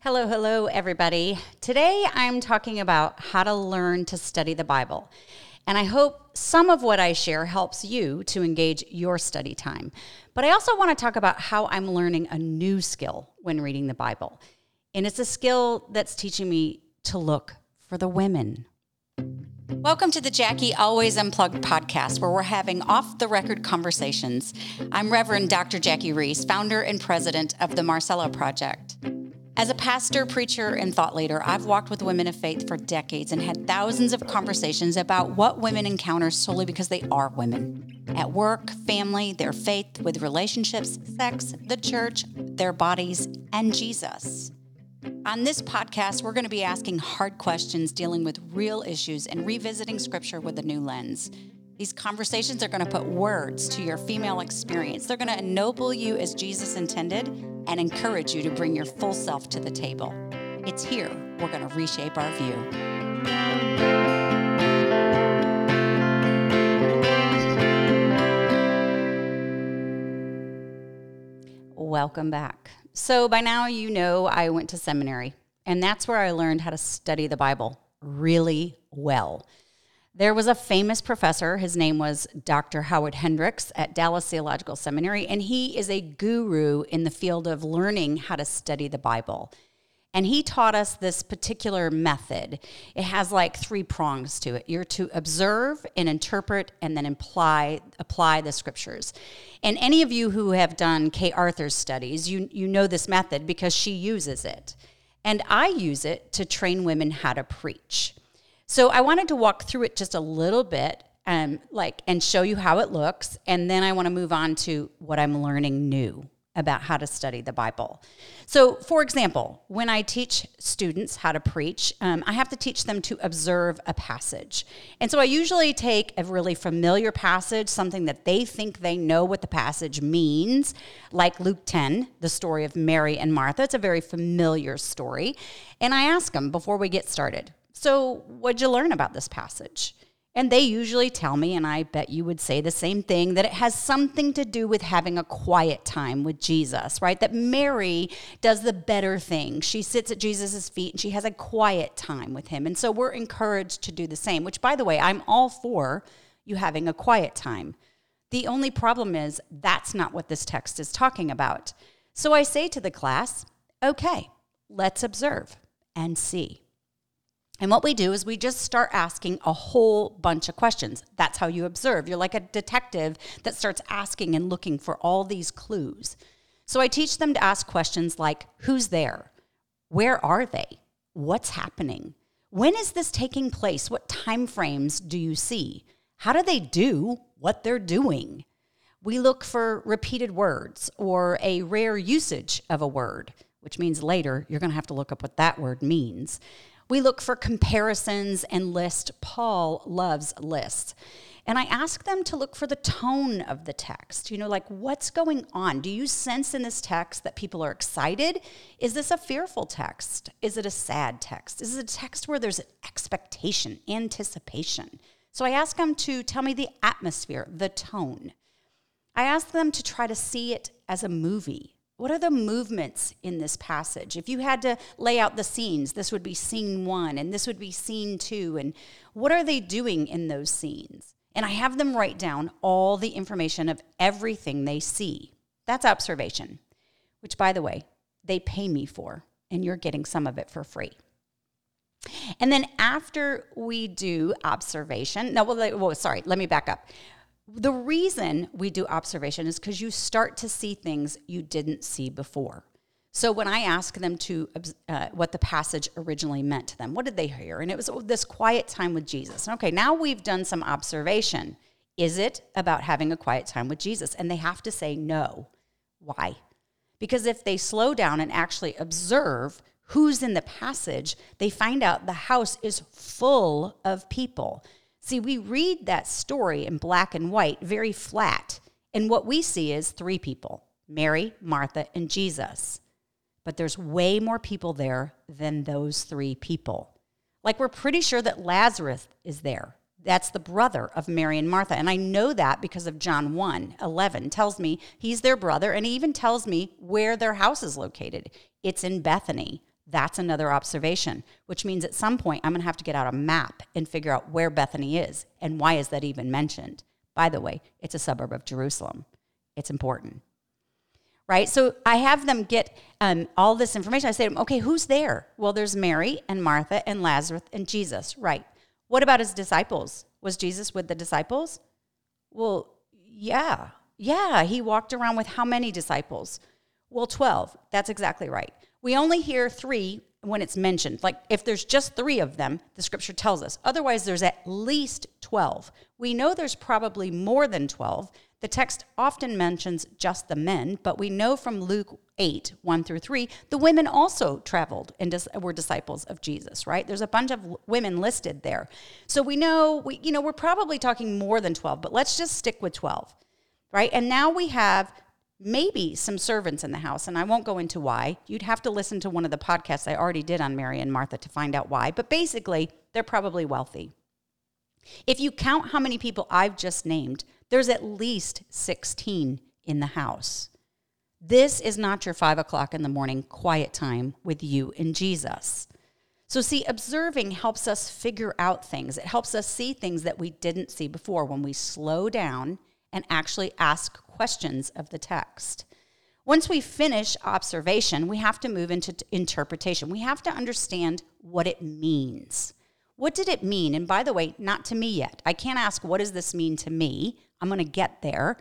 Hello, hello, everybody. Today I'm talking about how to learn to study the Bible. And I hope some of what I share helps you to engage your study time. But I also want to talk about how I'm learning a new skill when reading the Bible. And it's a skill that's teaching me to look for the women. Welcome to the Jackie Always Unplugged podcast, where we're having off the record conversations. I'm Reverend Dr. Jackie Roese, founder and president of the Marcella Project. As a pastor, preacher, and thought leader, I've walked with women of faith for decades and had thousands of conversations about what women encounter solely because they are women. At work, family, their faith, with relationships, sex, the church, their bodies, and Jesus. On this podcast, we're going to be asking hard questions, dealing with real issues, and revisiting scripture with a new lens. These conversations are going to put words to your female experience. They're going to ennoble you as Jesus intended and encourage you to bring your full self to the table. It's here we're going to reshape our view. Welcome back. So, by now, you know I went to seminary, and that's where I learned how to study the Bible really well. There was a famous professor. His name was Dr. Howard Hendricks at Dallas Theological Seminary, and he is a guru in the field of learning how to study the Bible. And he taught us this particular method. It has like three prongs to it. You're to observe and interpret and then apply apply the scriptures. And any of you who have done Kay Arthur's studies, you you know this method because she uses it. And I use it to train women how to preach. So I wanted to walk through it just a little bit um, like and show you how it looks and then i want to move on to what i'm learning new about how to study the bible. So for example when i teach students how to preach um, i have to teach them to observe a passage. And so i usually take a really familiar passage something that they think they know what the passage means like luke 10 the story of mary and martha. It's a very familiar story and i ask them before we get started so, what'd you learn about this passage? And they usually tell me, and I bet you would say the same thing, that it has something to do with having a quiet time with Jesus, right? That Mary does the better thing. She sits at Jesus' feet and she has a quiet time with him. And so we're encouraged to do the same, which, by the way, I'm all for you having a quiet time. The only problem is that's not what this text is talking about. So I say to the class, okay, let's observe and see. And what we do is we just start asking a whole bunch of questions. That's how you observe. You're like a detective that starts asking and looking for all these clues. So I teach them to ask questions like Who's there? Where are they? What's happening? When is this taking place? What time frames do you see? How do they do what they're doing? We look for repeated words or a rare usage of a word, which means later you're going to have to look up what that word means. We look for comparisons and list. Paul loves lists. And I ask them to look for the tone of the text. You know, like what's going on? Do you sense in this text that people are excited? Is this a fearful text? Is it a sad text? Is it a text where there's an expectation, anticipation? So I ask them to tell me the atmosphere, the tone. I ask them to try to see it as a movie. What are the movements in this passage? If you had to lay out the scenes, this would be scene one and this would be scene two. And what are they doing in those scenes? And I have them write down all the information of everything they see. That's observation, which, by the way, they pay me for, and you're getting some of it for free. And then after we do observation, no, well, sorry, let me back up. The reason we do observation is because you start to see things you didn't see before. So when I ask them to uh, what the passage originally meant to them, what did they hear? And it was this quiet time with Jesus. Okay, now we've done some observation. Is it about having a quiet time with Jesus? And they have to say no. Why? Because if they slow down and actually observe who's in the passage, they find out the house is full of people. See, we read that story in black and white, very flat. And what we see is three people Mary, Martha, and Jesus. But there's way more people there than those three people. Like, we're pretty sure that Lazarus is there. That's the brother of Mary and Martha. And I know that because of John 1 11 tells me he's their brother. And he even tells me where their house is located. It's in Bethany, That's another observation, which means at some point I'm going to have to get out a map and figure out where Bethany is and why is that even mentioned. By the way, it's a suburb of Jerusalem. It's important. Right? So I have them get um, all this information. I say to them, okay, who's there? Well, there's Mary and Martha and Lazarus and Jesus. Right. What about his disciples? Was Jesus with the disciples? Well, yeah. Yeah. He walked around with how many disciples? Well, 12. That's exactly right. We only hear three when it's mentioned. Like if there's just three of them, the scripture tells us. Otherwise, there's at least 12. We know there's probably more than 12. The text often mentions just the men, but we know from Luke 8, 1 through 3, the women also traveled and dis- were disciples of Jesus, right? There's a bunch of women listed there. So we know, we, you know, we're probably talking more than 12, but let's just stick with 12, right? And now we have maybe some servants in the house, and I won't go into why. You'd have to listen to one of the podcasts I already did on Mary and Martha to find out why, but basically, they're probably wealthy. If you count how many people I've just named, there's at least 16 in the house. This is not your five o'clock in the morning quiet time with you and Jesus. So, see, observing helps us figure out things. It helps us see things that we didn't see before when we slow down and actually ask questions of the text. Once we finish observation, we have to move into interpretation. We have to understand what it means. What did it mean? And by the way, not to me yet. I can't ask, what does this mean to me? I'm going to get there.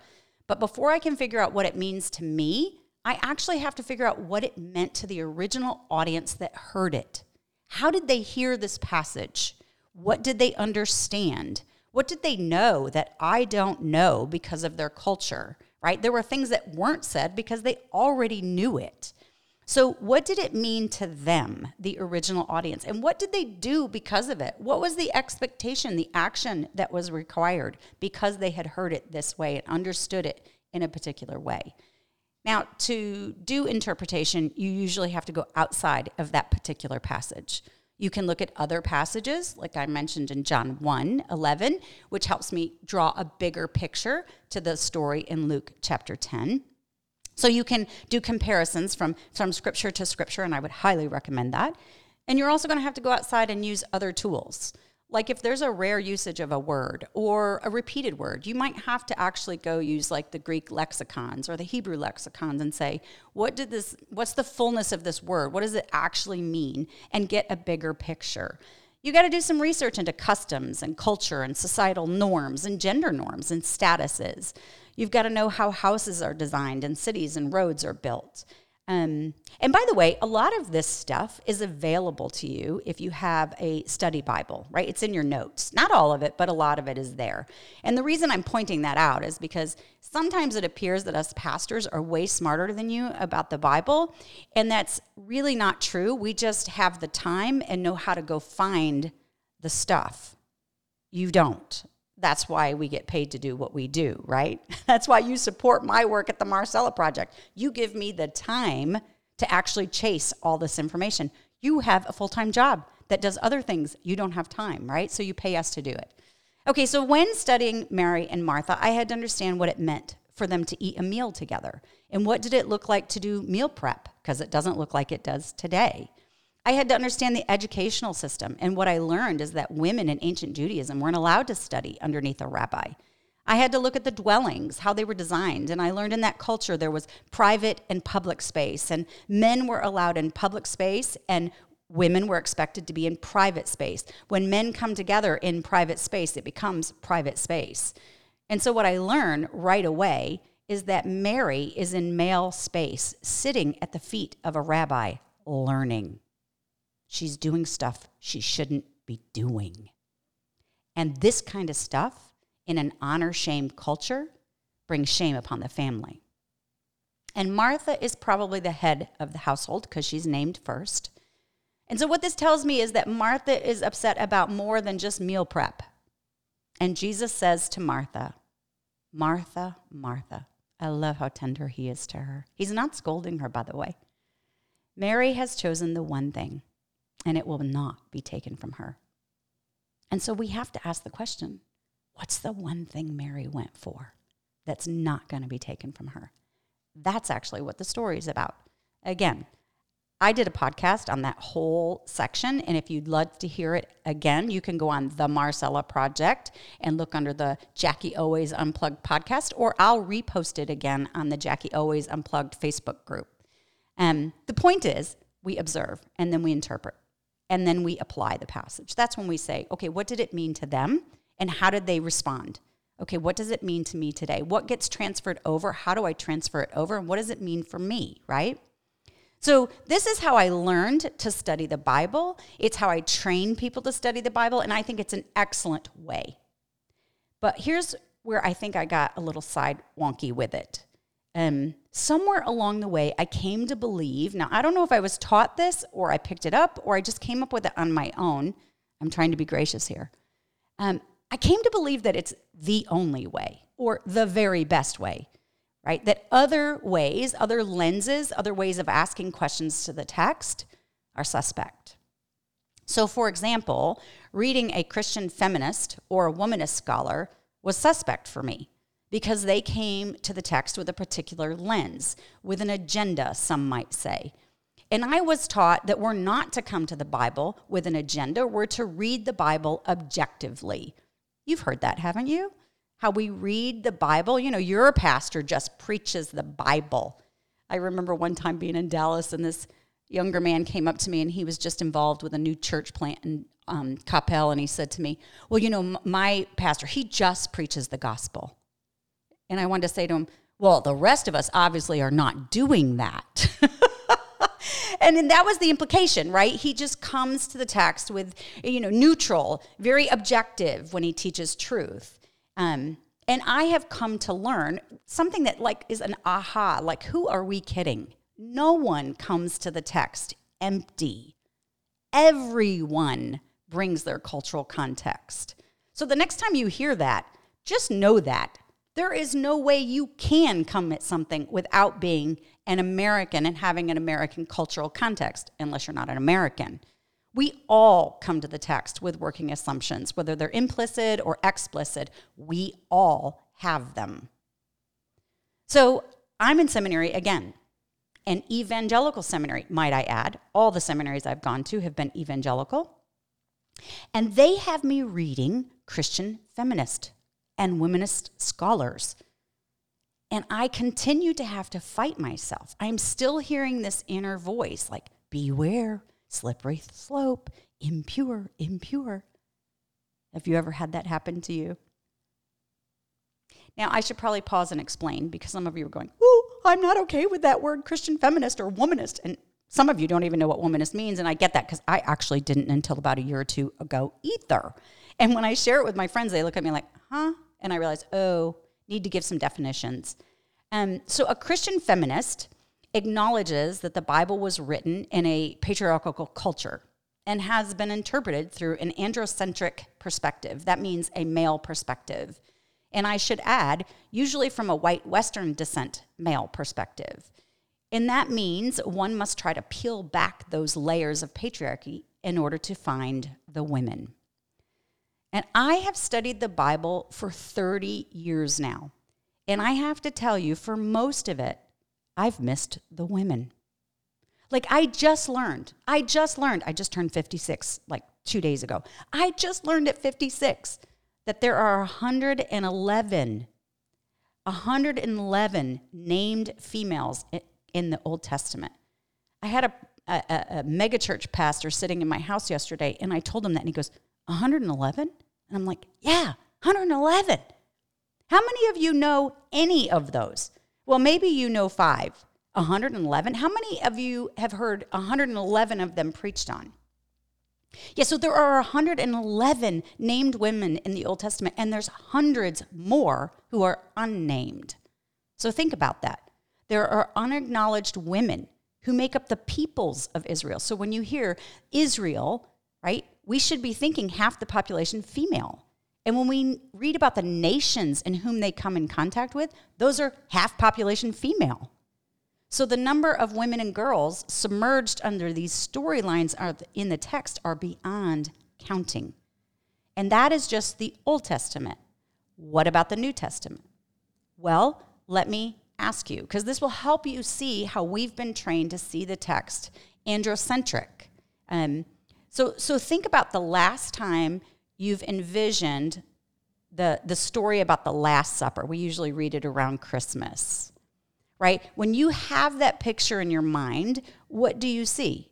But before I can figure out what it means to me, I actually have to figure out what it meant to the original audience that heard it. How did they hear this passage? What did they understand? What did they know that I don't know because of their culture, right? There were things that weren't said because they already knew it. So, what did it mean to them, the original audience? And what did they do because of it? What was the expectation, the action that was required because they had heard it this way and understood it in a particular way? Now, to do interpretation, you usually have to go outside of that particular passage. You can look at other passages, like I mentioned in John 1 11, which helps me draw a bigger picture to the story in Luke chapter 10. So you can do comparisons from, from scripture to scripture, and I would highly recommend that. And you're also going to have to go outside and use other tools. Like if there's a rare usage of a word or a repeated word, you might have to actually go use like the Greek lexicons or the Hebrew lexicons and say, what did this what's the fullness of this word? What does it actually mean? And get a bigger picture. You got to do some research into customs and culture and societal norms and gender norms and statuses. You've got to know how houses are designed and cities and roads are built. Um, and by the way, a lot of this stuff is available to you if you have a study Bible, right? It's in your notes. Not all of it, but a lot of it is there. And the reason I'm pointing that out is because sometimes it appears that us pastors are way smarter than you about the Bible. And that's really not true. We just have the time and know how to go find the stuff. You don't that's why we get paid to do what we do, right? That's why you support my work at the Marcella Project. You give me the time to actually chase all this information. You have a full time job that does other things. You don't have time, right? So you pay us to do it. Okay, so when studying Mary and Martha, I had to understand what it meant for them to eat a meal together. And what did it look like to do meal prep? Because it doesn't look like it does today. I had to understand the educational system. And what I learned is that women in ancient Judaism weren't allowed to study underneath a rabbi. I had to look at the dwellings, how they were designed. And I learned in that culture there was private and public space. And men were allowed in public space, and women were expected to be in private space. When men come together in private space, it becomes private space. And so, what I learned right away is that Mary is in male space, sitting at the feet of a rabbi, learning. She's doing stuff she shouldn't be doing. And this kind of stuff in an honor shame culture brings shame upon the family. And Martha is probably the head of the household because she's named first. And so, what this tells me is that Martha is upset about more than just meal prep. And Jesus says to Martha, Martha, Martha. I love how tender he is to her. He's not scolding her, by the way. Mary has chosen the one thing and it will not be taken from her. And so we have to ask the question what's the one thing Mary went for that's not going to be taken from her? That's actually what the story is about. Again, I did a podcast on that whole section. And if you'd love to hear it again, you can go on the Marcella Project and look under the Jackie Always Unplugged podcast, or I'll repost it again on the Jackie Always Unplugged Facebook group. Um, the point is, we observe and then we interpret and then we apply the passage. That's when we say, okay, what did it mean to them and how did they respond? Okay, what does it mean to me today? What gets transferred over? How do I transfer it over? And what does it mean for me, right? So, this is how I learned to study the Bible. It's how I train people to study the Bible, and I think it's an excellent way. But here's where I think I got a little side wonky with it. Um, somewhere along the way, I came to believe now, I don't know if I was taught this or I picked it up or I just came up with it on my own. I'm trying to be gracious here. Um, I came to believe that it's the only way or the very best way right? That other ways, other lenses, other ways of asking questions to the text are suspect. So, for example, reading a Christian feminist or a womanist scholar was suspect for me because they came to the text with a particular lens, with an agenda, some might say. And I was taught that we're not to come to the Bible with an agenda, we're to read the Bible objectively. You've heard that, haven't you? how we read the Bible. You know, your pastor just preaches the Bible. I remember one time being in Dallas and this younger man came up to me and he was just involved with a new church plant in um, Coppell and he said to me, Well, you know, my pastor, he just preaches the gospel. And I wanted to say to him, Well, the rest of us obviously are not doing that. and then that was the implication, right? He just comes to the text with, you know, neutral, very objective when he teaches truth. Um, and I have come to learn something that like is an aha, like who are we kidding? No one comes to the text empty. Everyone brings their cultural context. So the next time you hear that, just know that there is no way you can come at something without being an American and having an American cultural context, unless you're not an American. We all come to the text with working assumptions, whether they're implicit or explicit. We all have them. So I'm in seminary again, an evangelical seminary, might I add. All the seminaries I've gone to have been evangelical. And they have me reading Christian feminist and womanist scholars. And I continue to have to fight myself. I'm still hearing this inner voice like, beware, slippery slope, impure, impure. Have you ever had that happen to you? Now, I should probably pause and explain because some of you are going, Oh, I'm not okay with that word Christian feminist or womanist. And some of you don't even know what womanist means. And I get that because I actually didn't until about a year or two ago either. And when I share it with my friends, they look at me like, Huh? And I realize, Oh, need to give some definitions. Um, so, a Christian feminist acknowledges that the Bible was written in a patriarchal culture and has been interpreted through an androcentric perspective. That means a male perspective. And I should add, usually from a white Western descent male perspective. And that means one must try to peel back those layers of patriarchy in order to find the women. And I have studied the Bible for 30 years now. And I have to tell you, for most of it, I've missed the women. Like I just learned, I just learned, I just turned 56 like two days ago. I just learned at 56 that there are 111, 111 named females in the Old Testament. I had a, a, a megachurch pastor sitting in my house yesterday, and I told him that, and he goes, 111? And I'm like, yeah, 111. How many of you know any of those? Well, maybe you know five. 111. How many of you have heard 111 of them preached on? Yeah, so there are 111 named women in the Old Testament, and there's hundreds more who are unnamed. So think about that. There are unacknowledged women who make up the peoples of Israel. So when you hear Israel, right, we should be thinking half the population female. And when we read about the nations in whom they come in contact with, those are half population female. So the number of women and girls submerged under these storylines in the text are beyond counting. And that is just the Old Testament. What about the New Testament? Well, let me ask you, because this will help you see how we've been trained to see the text androcentric. Um, so, so think about the last time you've envisioned the, the story about the Last Supper. We usually read it around Christmas, right? When you have that picture in your mind, what do you see?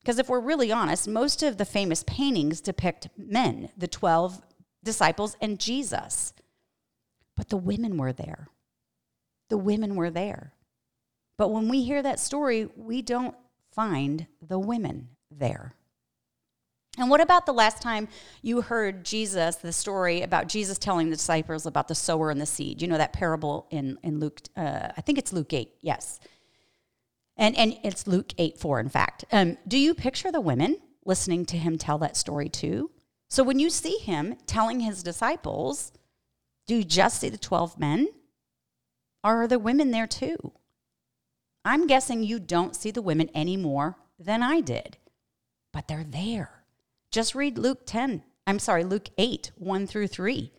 Because if we're really honest, most of the famous paintings depict men, the 12 disciples, and Jesus. But the women were there. The women were there. But when we hear that story, we don't find the women there. And what about the last time you heard Jesus, the story about Jesus telling the disciples about the sower and the seed? You know that parable in, in Luke, uh, I think it's Luke 8, yes. And, and it's Luke 8 4, in fact. Um, do you picture the women listening to him tell that story too? So when you see him telling his disciples, do you just see the 12 men? Or are the women there too? I'm guessing you don't see the women any more than I did, but they're there. Just read Luke 10. I'm sorry, Luke 8, 1 through 3.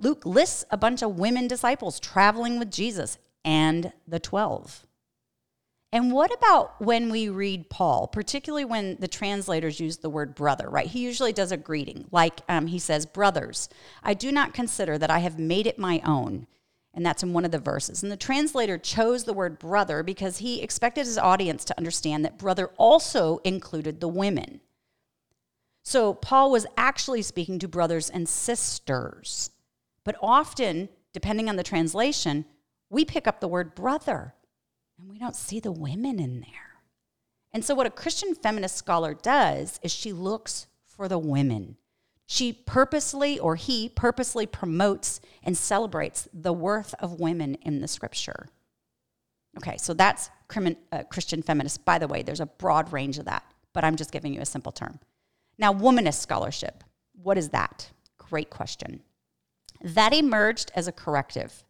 Luke lists a bunch of women disciples traveling with Jesus and the 12. And what about when we read Paul, particularly when the translators use the word brother, right? He usually does a greeting, like um, he says, Brothers, I do not consider that I have made it my own. And that's in one of the verses. And the translator chose the word brother because he expected his audience to understand that brother also included the women. So Paul was actually speaking to brothers and sisters. But often, depending on the translation, we pick up the word brother and we don't see the women in there. And so, what a Christian feminist scholar does is she looks for the women. She purposely, or he purposely promotes and celebrates the worth of women in the scripture. Okay, so that's uh, Christian feminist. By the way, there's a broad range of that, but I'm just giving you a simple term. Now, womanist scholarship, what is that? Great question. That emerged as a corrective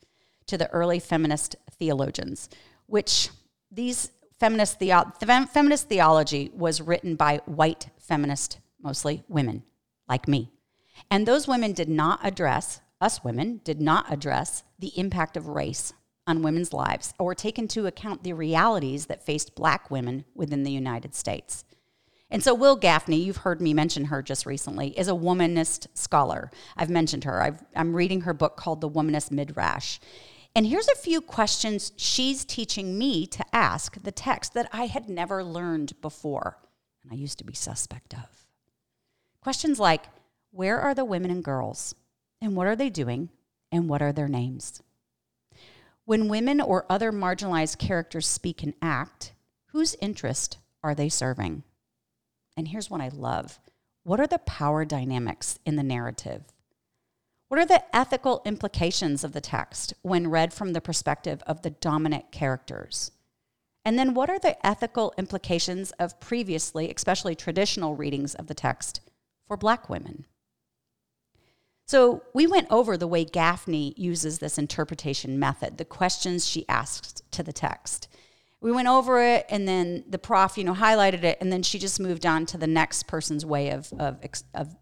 to the early feminist theologians, which these feminist, theo- feminist theology was written by white feminist, mostly women like me. And those women did not address, us women did not address the impact of race on women's lives or take into account the realities that faced black women within the United States. And so, Wil Gafney, you've heard me mention her just recently, is a womanist scholar. I've mentioned her. i am reading her book called The Womanist Midrash. And here's a few questions she's teaching me to ask the text that I had never learned before, and I used to be suspect of. Questions like Where are the women and girls? And what are they doing? And what are their names? When women or other marginalized characters speak and act, whose interest are they serving? And here's what I love what are the power dynamics in the narrative? What are the ethical implications of the text when read from the perspective of the dominant characters? And then what are the ethical implications of previously, especially traditional readings of the text for Black women? So we went over the way Gafney uses this interpretation method, the questions she asks to the text we went over it and then the prof you know highlighted it and then she just moved on to the next person's way of of, of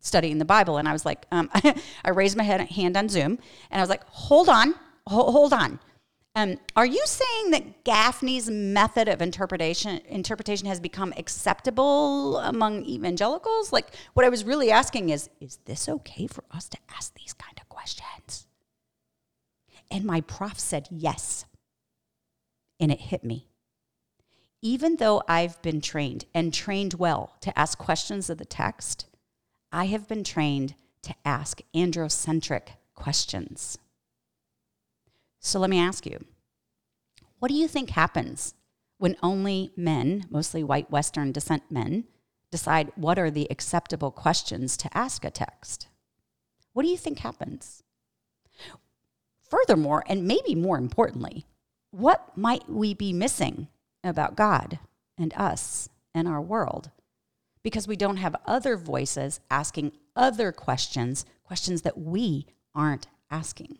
studying the bible and i was like um, i raised my head, hand on zoom and i was like hold on hold, hold on um, are you saying that gafney's method of interpretation interpretation has become acceptable among evangelicals? Like, what I was really asking is, is this okay for us to ask these kind of questions? And my prof said yes and it hit me. Even though I've been trained and trained well to ask questions of the text, I have been trained to ask androcentric questions. So let me ask you what do you think happens when only men, mostly white Western descent men, decide what are the acceptable questions to ask a text? What do you think happens? Furthermore, and maybe more importantly, what might we be missing about God and us and our world? Because we don't have other voices asking other questions, questions that we aren't asking.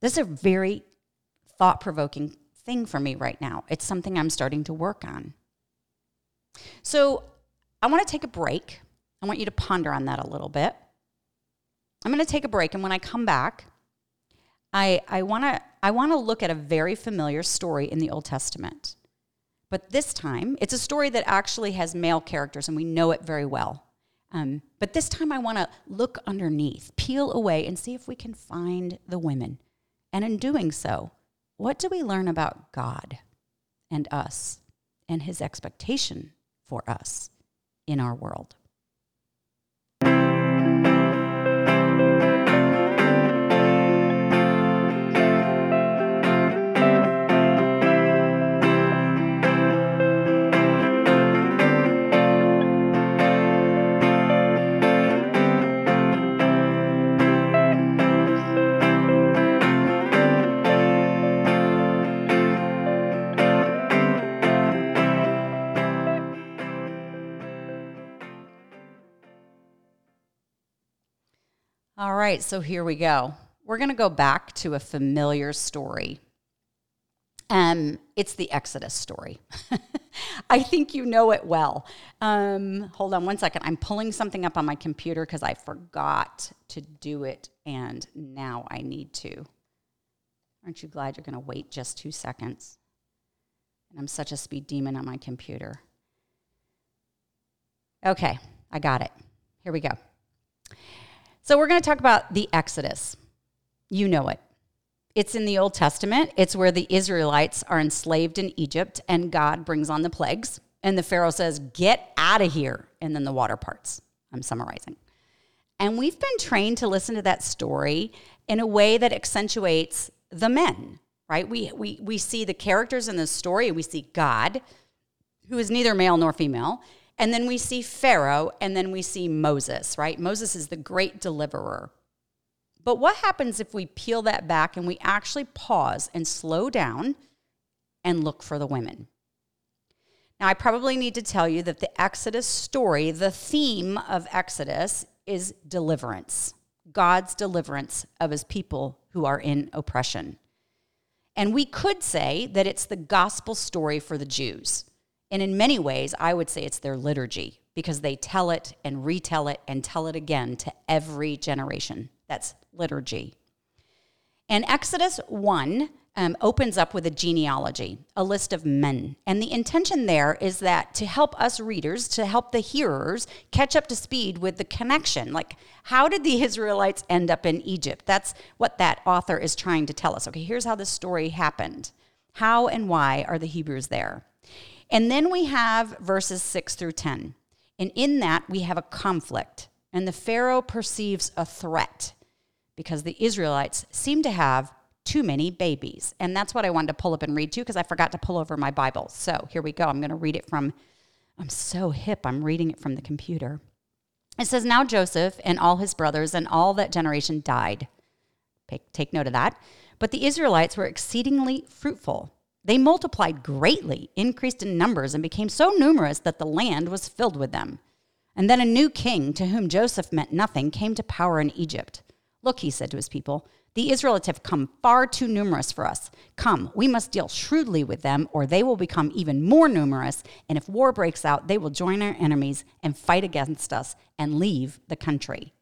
This is a very thought provoking thing for me right now. It's something I'm starting to work on. So I want to take a break. I want you to ponder on that a little bit. I'm going to take a break, and when I come back, I, I want to I wanna look at a very familiar story in the Old Testament. But this time, it's a story that actually has male characters, and we know it very well. Um, but this time, I want to look underneath, peel away, and see if we can find the women. And in doing so, what do we learn about God and us and his expectation for us in our world? All right, so here we go. We're going to go back to a familiar story. Um, it's the Exodus story. I think you know it well. Um, hold on one second. I'm pulling something up on my computer because I forgot to do it, and now I need to. Aren't you glad you're going to wait just two seconds? And I'm such a speed demon on my computer. Okay, I got it. Here we go. So we're going to talk about the Exodus. You know it. It's in the Old Testament. It's where the Israelites are enslaved in Egypt and God brings on the plagues. And the Pharaoh says, Get out of here. And then the water parts. I'm summarizing. And we've been trained to listen to that story in a way that accentuates the men, right? We, we, we see the characters in the story, and we see God, who is neither male nor female, and then we see Pharaoh, and then we see Moses, right? Moses is the great deliverer. But what happens if we peel that back and we actually pause and slow down and look for the women? Now, I probably need to tell you that the Exodus story, the theme of Exodus is deliverance, God's deliverance of his people who are in oppression. And we could say that it's the gospel story for the Jews. And in many ways, I would say it's their liturgy because they tell it and retell it and tell it again to every generation. That's liturgy. And Exodus 1 um, opens up with a genealogy, a list of men. And the intention there is that to help us readers, to help the hearers catch up to speed with the connection. Like, how did the Israelites end up in Egypt? That's what that author is trying to tell us. Okay, here's how this story happened. How and why are the Hebrews there? And then we have verses 6 through 10. And in that, we have a conflict. And the Pharaoh perceives a threat because the Israelites seem to have too many babies. And that's what I wanted to pull up and read too because I forgot to pull over my Bible. So here we go. I'm going to read it from, I'm so hip, I'm reading it from the computer. It says, Now Joseph and all his brothers and all that generation died. Take note of that. But the Israelites were exceedingly fruitful they multiplied greatly, increased in numbers, and became so numerous that the land was filled with them. And then a new king, to whom Joseph meant nothing, came to power in Egypt. Look, he said to his people, the Israelites have come far too numerous for us. Come, we must deal shrewdly with them, or they will become even more numerous. And if war breaks out, they will join our enemies and fight against us and leave the country.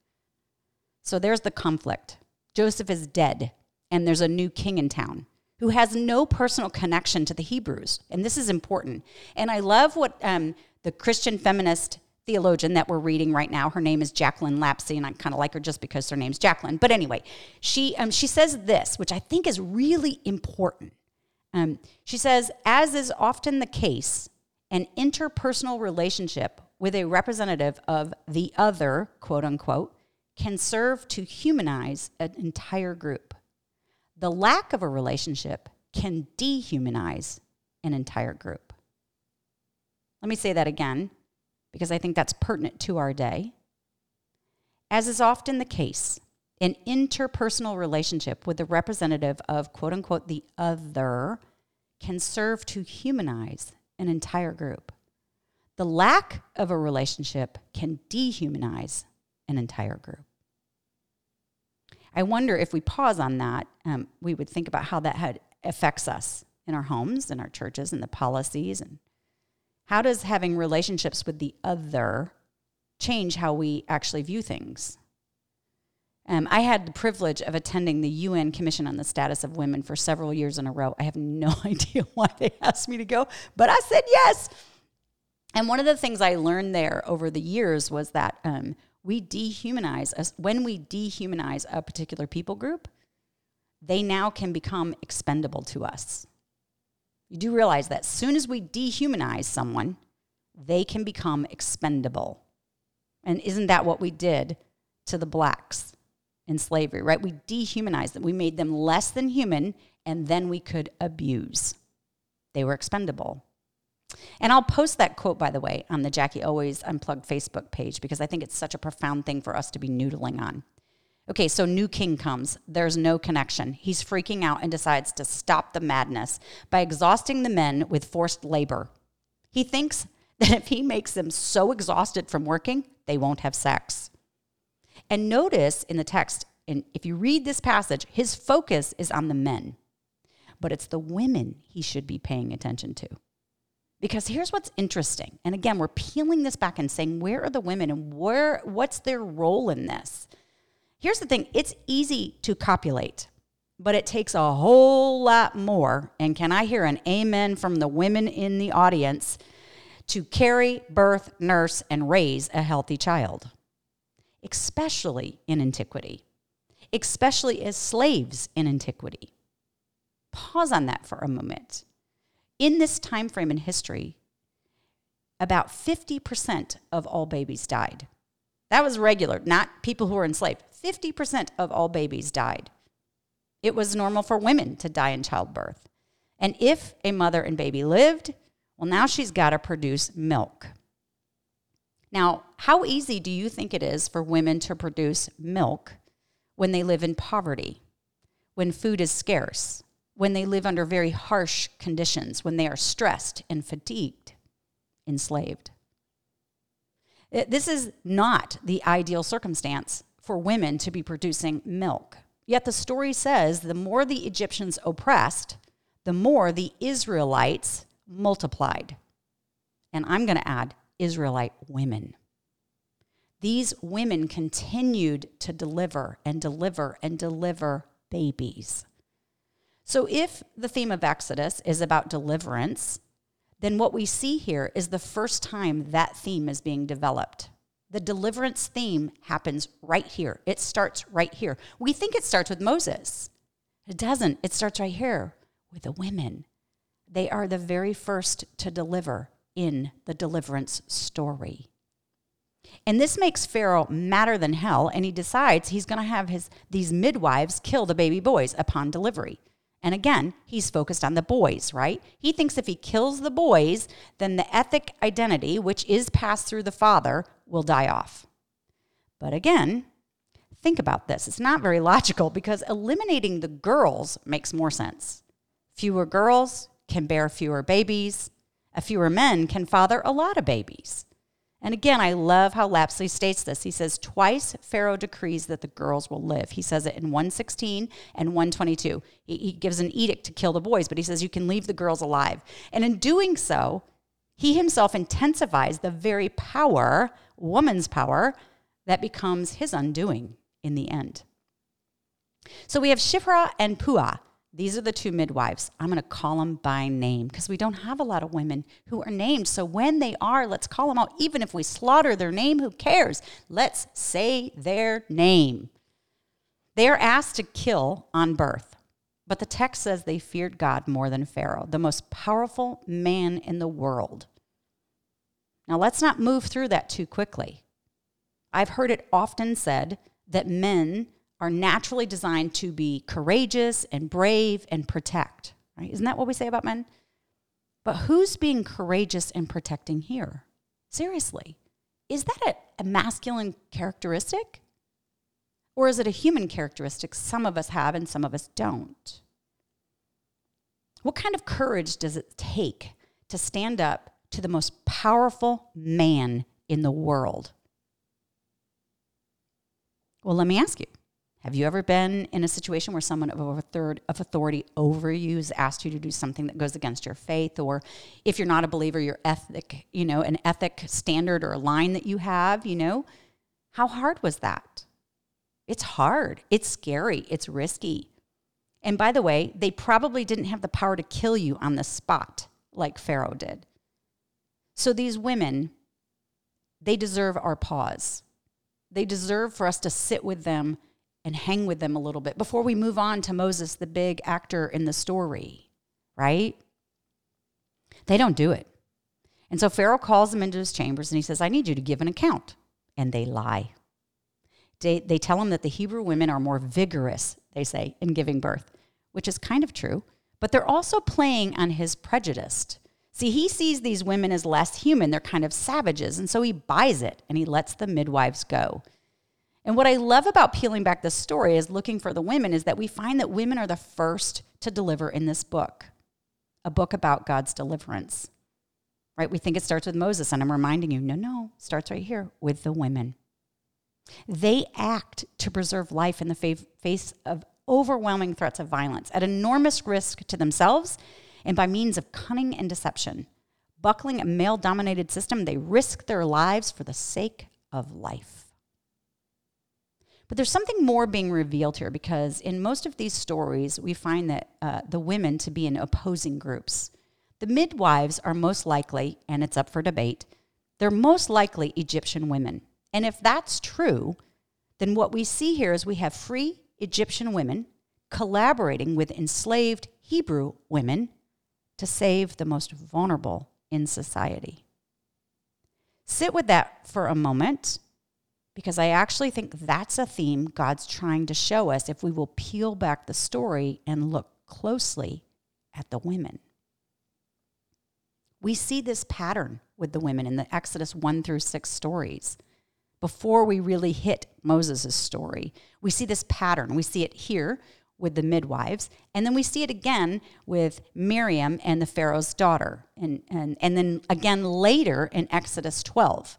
So there's the conflict. Joseph is dead, and there's a new king in town who has no personal connection to the Hebrews. And this is important. And I love what um, the Christian feminist theologian that we're reading right now, her name is Jacqueline Lapsley, and I kind of like her just because her name's Jacqueline. But anyway, she, um, she says this, which I think is really important. Um, she says, as is often the case, an interpersonal relationship with a representative of the other, quote unquote, can serve to humanize an entire group. The lack of a relationship can dehumanize an entire group. Let me say that again because I think that's pertinent to our day. As is often the case, an interpersonal relationship with the representative of quote unquote the other can serve to humanize an entire group. The lack of a relationship can dehumanize an entire group. I wonder if we pause on that, um, we would think about how that had, affects us in our homes, in our churches, and the policies. And how does having relationships with the other change how we actually view things? Um, I had the privilege of attending the UN Commission on the Status of Women for several years in a row. I have no idea why they asked me to go, but I said yes. And one of the things I learned there over the years was that um, we dehumanize us when we dehumanize a particular people group, they now can become expendable to us. You do realize that as soon as we dehumanize someone, they can become expendable. And isn't that what we did to the blacks in slavery, right? We dehumanized them. We made them less than human, and then we could abuse. They were expendable. And I'll post that quote, by the way, on the Jackie Always Unplugged Facebook page because I think it's such a profound thing for us to be noodling on. Okay, so new king comes. There's no connection. He's freaking out and decides to stop the madness by exhausting the men with forced labor. He thinks that if he makes them so exhausted from working, they won't have sex. And notice in the text, and if you read this passage, his focus is on the men, but it's the women he should be paying attention to. Because here's what's interesting. And again, we're peeling this back and saying, where are the women and where what's their role in this? Here's the thing, it's easy to copulate, but it takes a whole lot more. And can I hear an amen from the women in the audience to carry, birth, nurse, and raise a healthy child? Especially in antiquity, especially as slaves in antiquity. Pause on that for a moment in this time frame in history, about 50% of all babies died. That was regular, not people who were enslaved. 50% of all babies died. It was normal for women to die in childbirth. And if a mother and baby lived, well, now she's got to produce milk. Now, how easy do you think it is for women to produce milk when they live in poverty, when food is scarce, when they live under very harsh conditions, when they are stressed and fatigued, enslaved. This is not the ideal circumstance for women to be producing milk. Yet the story says the more the Egyptians oppressed, the more the Israelites multiplied. And I'm going to add Israelite women. These women continued to deliver and deliver and deliver babies. So, if the theme of Exodus is about deliverance, then what we see here is the first time that theme is being developed. The deliverance theme happens right here. It starts right here. We think it starts with Moses. It doesn't. It starts right here with the women. They are the very first to deliver in the deliverance story. And this makes Pharaoh madder than hell, and he decides he's going to have his, these midwives kill the baby boys upon delivery. And again, he's focused on the boys, right? He thinks if he kills the boys, then the ethnic identity, which is passed through the father, will die off. But again, think about this. It's not very logical because eliminating the girls makes more sense. Fewer girls can bear fewer babies, a fewer men can father a lot of babies. And again, I love how Lapsley states this. He says, Twice Pharaoh decrees that the girls will live. He says it in 116 and 122. He, he gives an edict to kill the boys, but he says you can leave the girls alive. And in doing so, he himself intensifies the very power, woman's power, that becomes his undoing in the end. So we have Shiphrah and Puah these are the two midwives. I'm going to call them by name because we don't have a lot of women who are named. So when they are, let's call them out. Even if we slaughter their name, who cares? Let's say their name. They are asked to kill on birth, but the text says they feared God more than Pharaoh, the most powerful man in the world. Now let's not move through that too quickly. I've heard it often said that men are naturally designed to be courageous and brave and protect. Right? Isn't that what we say about men? But who's being courageous and protecting here? Seriously. Is that a, a masculine characteristic? Or is it a human characteristic some of us have and some of us don't? What kind of courage does it take to stand up to the most powerful man in the world? Well, let me ask you have you ever been in a situation where someone of a third of authority over you has asked you to do something that goes against your faith, or if you're not a believer, your ethic, you know, an ethic standard or a line that you have, you know? How hard was that? It's hard, it's scary, it's risky. And by the way, they probably didn't have the power to kill you on the spot like Pharaoh did. So these women, they deserve our pause. They deserve for us to sit with them and hang with them a little bit before we move on to Moses, the big actor in the story, right? They don't do it. And so Pharaoh calls them into his chambers and he says, I need you to give an account. And they lie. They, they tell him that the Hebrew women are more vigorous, they say, in giving birth, which is kind of true, but they're also playing on his prejudice. See, he sees these women as less human. They're kind of savages. And so he buys it and he lets the midwives go. And what I love about peeling back the story is looking for the women is that we find that women are the first to deliver in this book, a book about God's deliverance. Right? We think it starts with Moses, and I'm reminding you, no, no, starts right here with the women. They act to preserve life in the face of overwhelming threats of violence at enormous risk to themselves and by means of cunning and deception. Buckling a male dominated system, they risk their lives for the sake of life. But there's something more being revealed here because in most of these stories, we find that uh, the women to be in opposing groups. The midwives are most likely, and it's up for debate, they're most likely Egyptian women. And if that's true, then what we see here is we have free Egyptian women collaborating with enslaved Hebrew women to save the most vulnerable in society. Sit with that for a moment because I actually think that's a theme God's trying to show us if we will peel back the story and look closely at the women. We see this pattern with the women in the Exodus 1 through 6 stories before we really hit Moses' story. We see this pattern. We see it here with the midwives, and then we see it again with Miriam and the Pharaoh's daughter, and, and, and then again later in Exodus 12.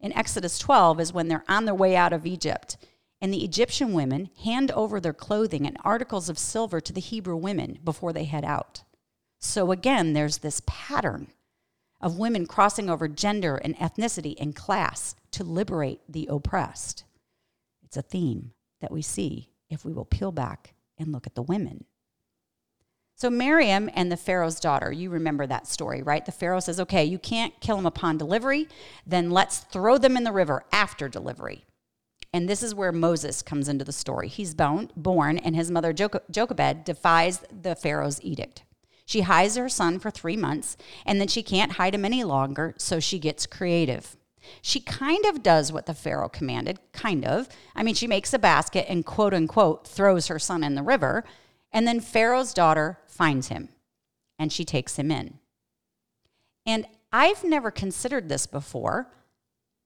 In Exodus 12 is when they're on their way out of Egypt, and the Egyptian women hand over their clothing and articles of silver to the Hebrew women before they head out. So again, there's this pattern of women crossing over gender and ethnicity and class to liberate the oppressed. It's a theme that we see if we will peel back and look at the women. So, Miriam and the Pharaoh's daughter, you remember that story, right? The Pharaoh says, okay, you can't kill them upon delivery, then let's throw them in the river after delivery. And this is where Moses comes into the story. He's born, and his mother, Jochebed, defies the Pharaoh's edict. She hides her son for three months, and then she can't hide him any longer, so she gets creative. She kind of does what the Pharaoh commanded, kind of. I mean, she makes a basket and quote unquote throws her son in the river, and then Pharaoh's daughter finds him and she takes him in. And I've never considered this before,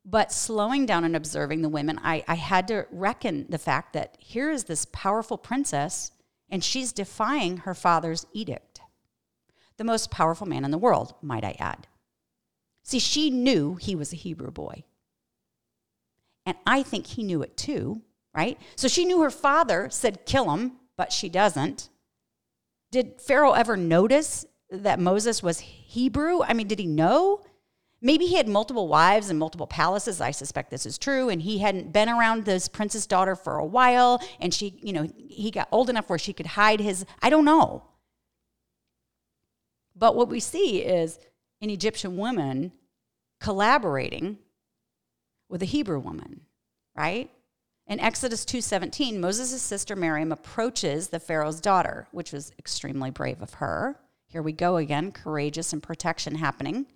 but slowing down and observing the women, I, I had to reckon the fact that here is this powerful princess and she's defying her father's edict the most powerful man in the world, might I add. See, she knew he was a Hebrew boy. And I think he knew it too, right? So she knew her father said, kill him, but she doesn't. Did Pharaoh ever notice that Moses was Hebrew? I mean, did he know? Maybe he had multiple wives and multiple palaces. I suspect this is true. And he hadn't been around this princess daughter for a while. And she, you know, he got old enough where she could hide his, I don't know. But what we see is an Egyptian woman collaborating with a Hebrew woman, right? In Exodus 2:17, Moses' sister Miriam approaches the Pharaoh's daughter, which was extremely brave of her. Here we go again, courageous and protection happening.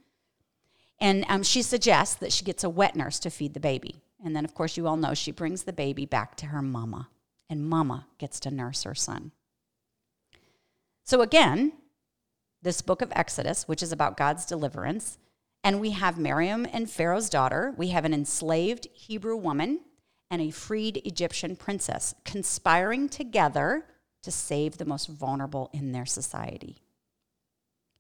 And um, she suggests that she gets a wet nurse to feed the baby. And then, of course, you all know she brings the baby back to her mama, and mama gets to nurse her son. So, again, this book of Exodus, which is about God's deliverance. And we have Miriam and Pharaoh's daughter. We have an enslaved Hebrew woman and a freed Egyptian princess conspiring together to save the most vulnerable in their society.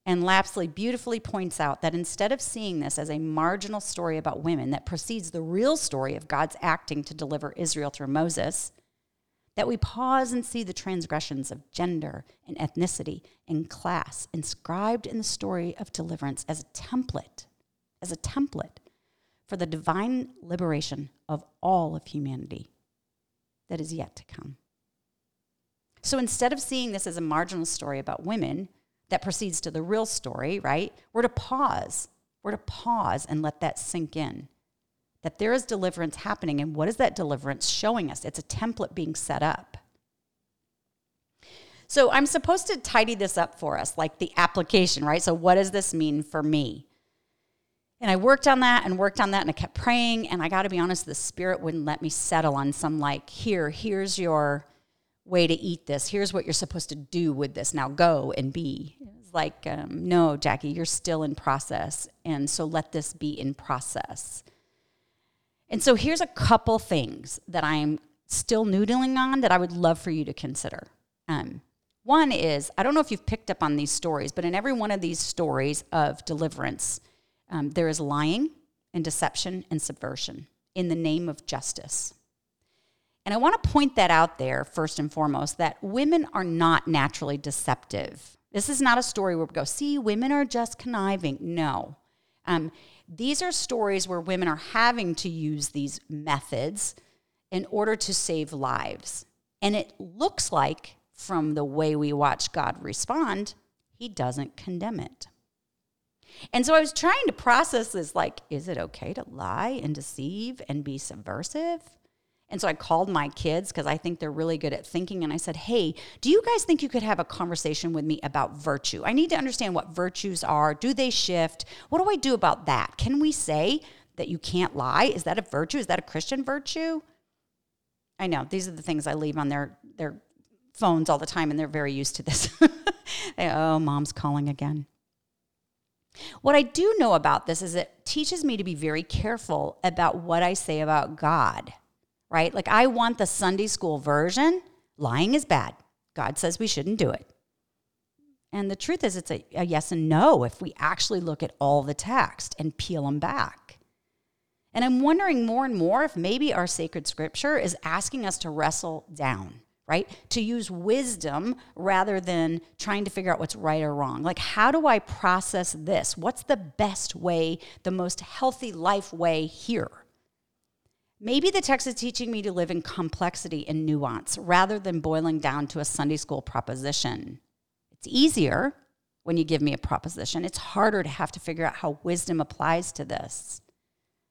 And Lapsley beautifully points out that instead of seeing this as a marginal story about women that precedes the real story of God's acting to deliver Israel through Moses, that we pause and see the transgressions of gender and ethnicity and class inscribed in the story of deliverance as a template, as a template for the divine liberation of all of humanity. that is yet to come. So instead of seeing this as a marginal story about women that proceeds to the real story, right? We're to pause. We're to pause and let that sink in. That there is deliverance happening. And what is that deliverance showing us? It's a template being set up. So I'm supposed to tidy this up for us, like the application, right? So, what does this mean for me? And I worked on that and worked on that and I kept praying. And I got to be honest, the Spirit wouldn't let me settle on some, like, here, here's your way to eat this. Here's what you're supposed to do with this. Now go and be. It's like, um, no, Jackie, you're still in process. And so let this be in process. And so here's a couple things that I'm still noodling on that I would love for you to consider. Um, one is, I don't know if you've picked up on these stories, but in every one of these stories of deliverance, um, there is lying and deception and subversion in the name of justice. And I want to point that out there first and foremost that women are not naturally deceptive. This is not a story where we go, see, women are just conniving. No. Um, these are stories where women are having to use these methods in order to save lives. And it looks like, from the way we watch God respond, he doesn't condemn it. And so I was trying to process this like, is it okay to lie and deceive and be subversive? And so I called my kids because I think they're really good at thinking. And I said, Hey, do you guys think you could have a conversation with me about virtue? I need to understand what virtues are. Do they shift? What do I do about that? Can we say that you can't lie? Is that a virtue? Is that a Christian virtue? I know these are the things I leave on their, their phones all the time, and they're very used to this. oh, mom's calling again. What I do know about this is it teaches me to be very careful about what I say about God, right? Like, I want the Sunday school version lying is bad. God says we shouldn't do it. And the truth is, it's a, a yes and no if we actually look at all the text and peel them back. And I'm wondering more and more if maybe our sacred scripture is asking us to wrestle down right? To use wisdom rather than trying to figure out what's right or wrong. Like, how do I process this? What's the best way, the most healthy life way here? Maybe the text is teaching me to live in complexity and nuance rather than boiling down to a Sunday school proposition. It's easier when you give me a proposition, it's harder to have to figure out how wisdom applies to this.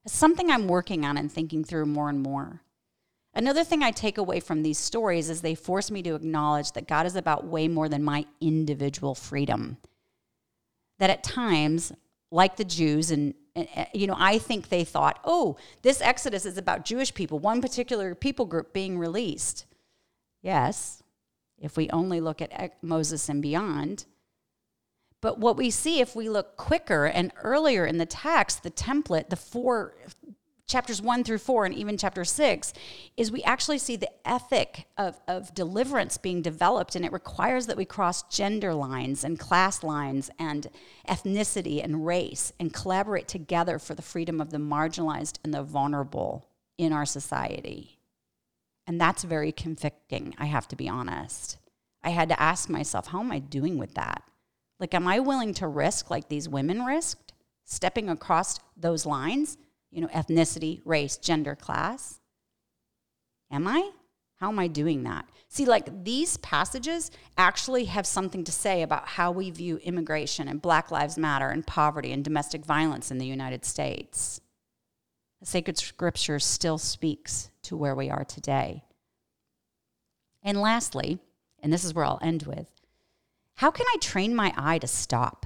It's something I'm working on and thinking through more and more. Another thing I take away from these stories is they force me to acknowledge that God is about way more than my individual freedom. That at times, like the Jews, and, and, you know, I think they thought, oh, this Exodus is about Jewish people, one particular people group being released. Yes, if we only look at Moses and beyond. But what we see if we look quicker and earlier in the text, the template, the four chapters one through four and even chapter six is we actually see the ethic of, of deliverance being developed and it requires that we cross gender lines and class lines and ethnicity and race and collaborate together for the freedom of the marginalized and the vulnerable in our society. And that's very convicting i have to be honest. I had to ask myself how am i doing with that? Like am i willing to risk like these women risked stepping across those lines you know, ethnicity, race, gender, class? Am I? How am I doing that? See, like these passages actually have something to say about how we view immigration and Black Lives Matter and poverty and domestic violence in the United States. The sacred scripture still speaks to where we are today. And lastly, and this is where I'll end with how can I train my eye to stop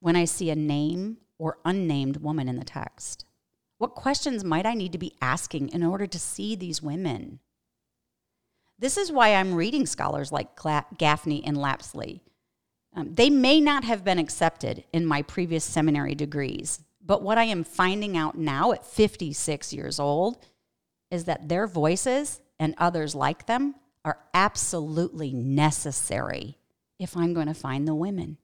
when I see a name or unnamed woman in the text? What questions might I need to be asking in order to see these women? This is why I'm reading scholars like Gafney and Lapsley. Um, they may not have been accepted in my previous seminary degrees, but what I am finding out now at 56 years old is that their voices and others like them are absolutely necessary if I'm going to find the women.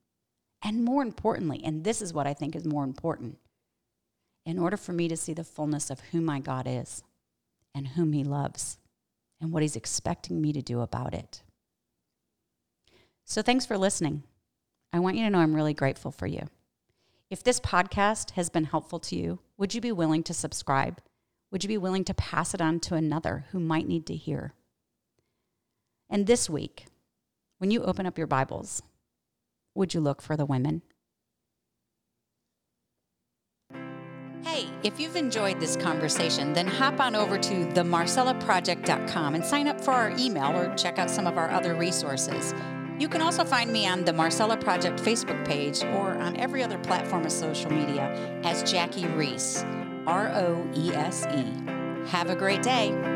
And more importantly, and this is what I think is more important, in order for me to see the fullness of who my God is and whom He loves and what He's expecting me to do about it. So, thanks for listening. I want you to know I'm really grateful for you. If this podcast has been helpful to you, would you be willing to subscribe? Would you be willing to pass it on to another who might need to hear? And this week, when you open up your Bibles, would you look for the women? Hey, if you've enjoyed this conversation, then hop on over to themarcellaproject.com and sign up for our email or check out some of our other resources. You can also find me on the Marcella Project Facebook page or on every other platform of social media as Jackie Roese, R O E S E. Have a great day.